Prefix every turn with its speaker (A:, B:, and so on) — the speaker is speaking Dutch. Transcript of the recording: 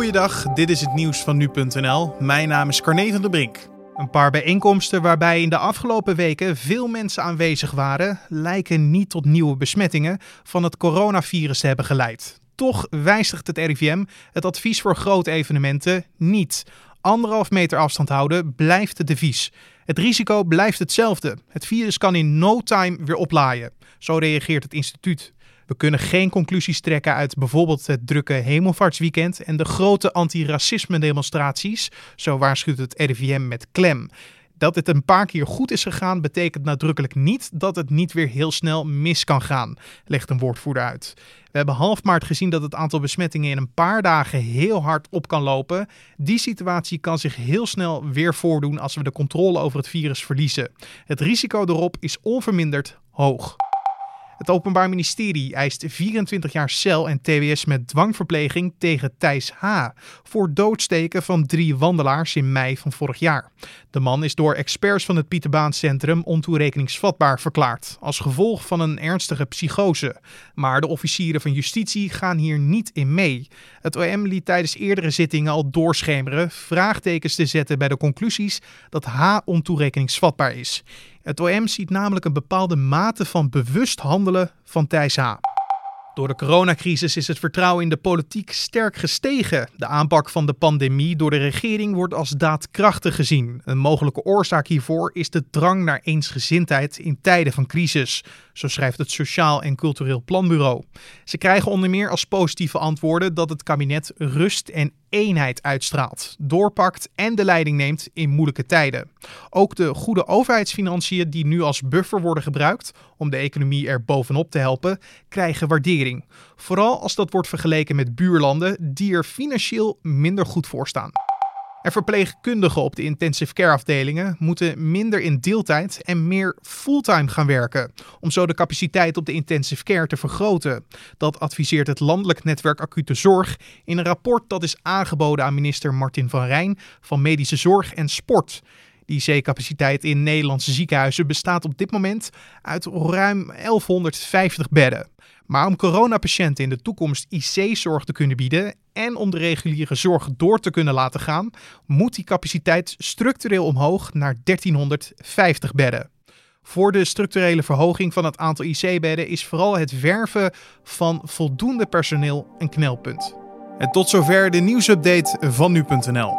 A: Goeiedag, dit is het nieuws van nu.nl. Mijn naam is Carne van der Brink. Een paar bijeenkomsten waarbij in de afgelopen weken veel mensen aanwezig waren, lijken niet tot nieuwe besmettingen van het coronavirus te hebben geleid. Toch wijzigt het RIVM het advies voor grote evenementen niet. Anderhalf meter afstand houden blijft het devies. Het risico blijft hetzelfde. Het virus kan in no time weer oplaaien. Zo reageert het instituut. We kunnen geen conclusies trekken uit bijvoorbeeld het drukke hemelvaartsweekend en de grote antiracisme demonstraties, zo waarschuwt het RIVM met klem. Dat het een paar keer goed is gegaan, betekent nadrukkelijk niet dat het niet weer heel snel mis kan gaan, legt een woordvoerder uit. We hebben half maart gezien dat het aantal besmettingen in een paar dagen heel hard op kan lopen. Die situatie kan zich heel snel weer voordoen als we de controle over het virus verliezen. Het risico erop is onverminderd hoog. Het Openbaar Ministerie eist 24 jaar cel en TBS met dwangverpleging tegen Thijs H. voor doodsteken van drie wandelaars in mei van vorig jaar. De man is door experts van het Pieterbaancentrum ontoerekeningsvatbaar verklaard, als gevolg van een ernstige psychose. Maar de officieren van justitie gaan hier niet in mee. Het OM liet tijdens eerdere zittingen al doorschemeren vraagtekens te zetten bij de conclusies dat H ontoerekeningsvatbaar is. Het OM ziet namelijk een bepaalde mate van bewust handelen van Thijs H. Door de coronacrisis is het vertrouwen in de politiek sterk gestegen. De aanpak van de pandemie door de regering wordt als daadkrachtig gezien. Een mogelijke oorzaak hiervoor is de drang naar eensgezindheid in tijden van crisis, zo schrijft het Sociaal en Cultureel Planbureau. Ze krijgen onder meer als positieve antwoorden dat het kabinet rust en eenheid uitstraalt, doorpakt en de leiding neemt in moeilijke tijden. Ook de goede overheidsfinanciën die nu als buffer worden gebruikt om de economie er bovenop te helpen, krijgen waardering. Vooral als dat wordt vergeleken met buurlanden die er financieel minder goed voor staan. En verpleegkundigen op de intensive care afdelingen moeten minder in deeltijd en meer fulltime gaan werken, om zo de capaciteit op de intensive care te vergroten. Dat adviseert het Landelijk Netwerk Acute Zorg in een rapport dat is aangeboden aan minister Martin van Rijn van Medische Zorg en Sport. IC-capaciteit in Nederlandse ziekenhuizen bestaat op dit moment uit ruim 1150 bedden. Maar om coronapatiënten in de toekomst IC-zorg te kunnen bieden en om de reguliere zorg door te kunnen laten gaan, moet die capaciteit structureel omhoog naar 1350 bedden. Voor de structurele verhoging van het aantal IC-bedden is vooral het werven van voldoende personeel een knelpunt. En tot zover de nieuwsupdate van nu.nl.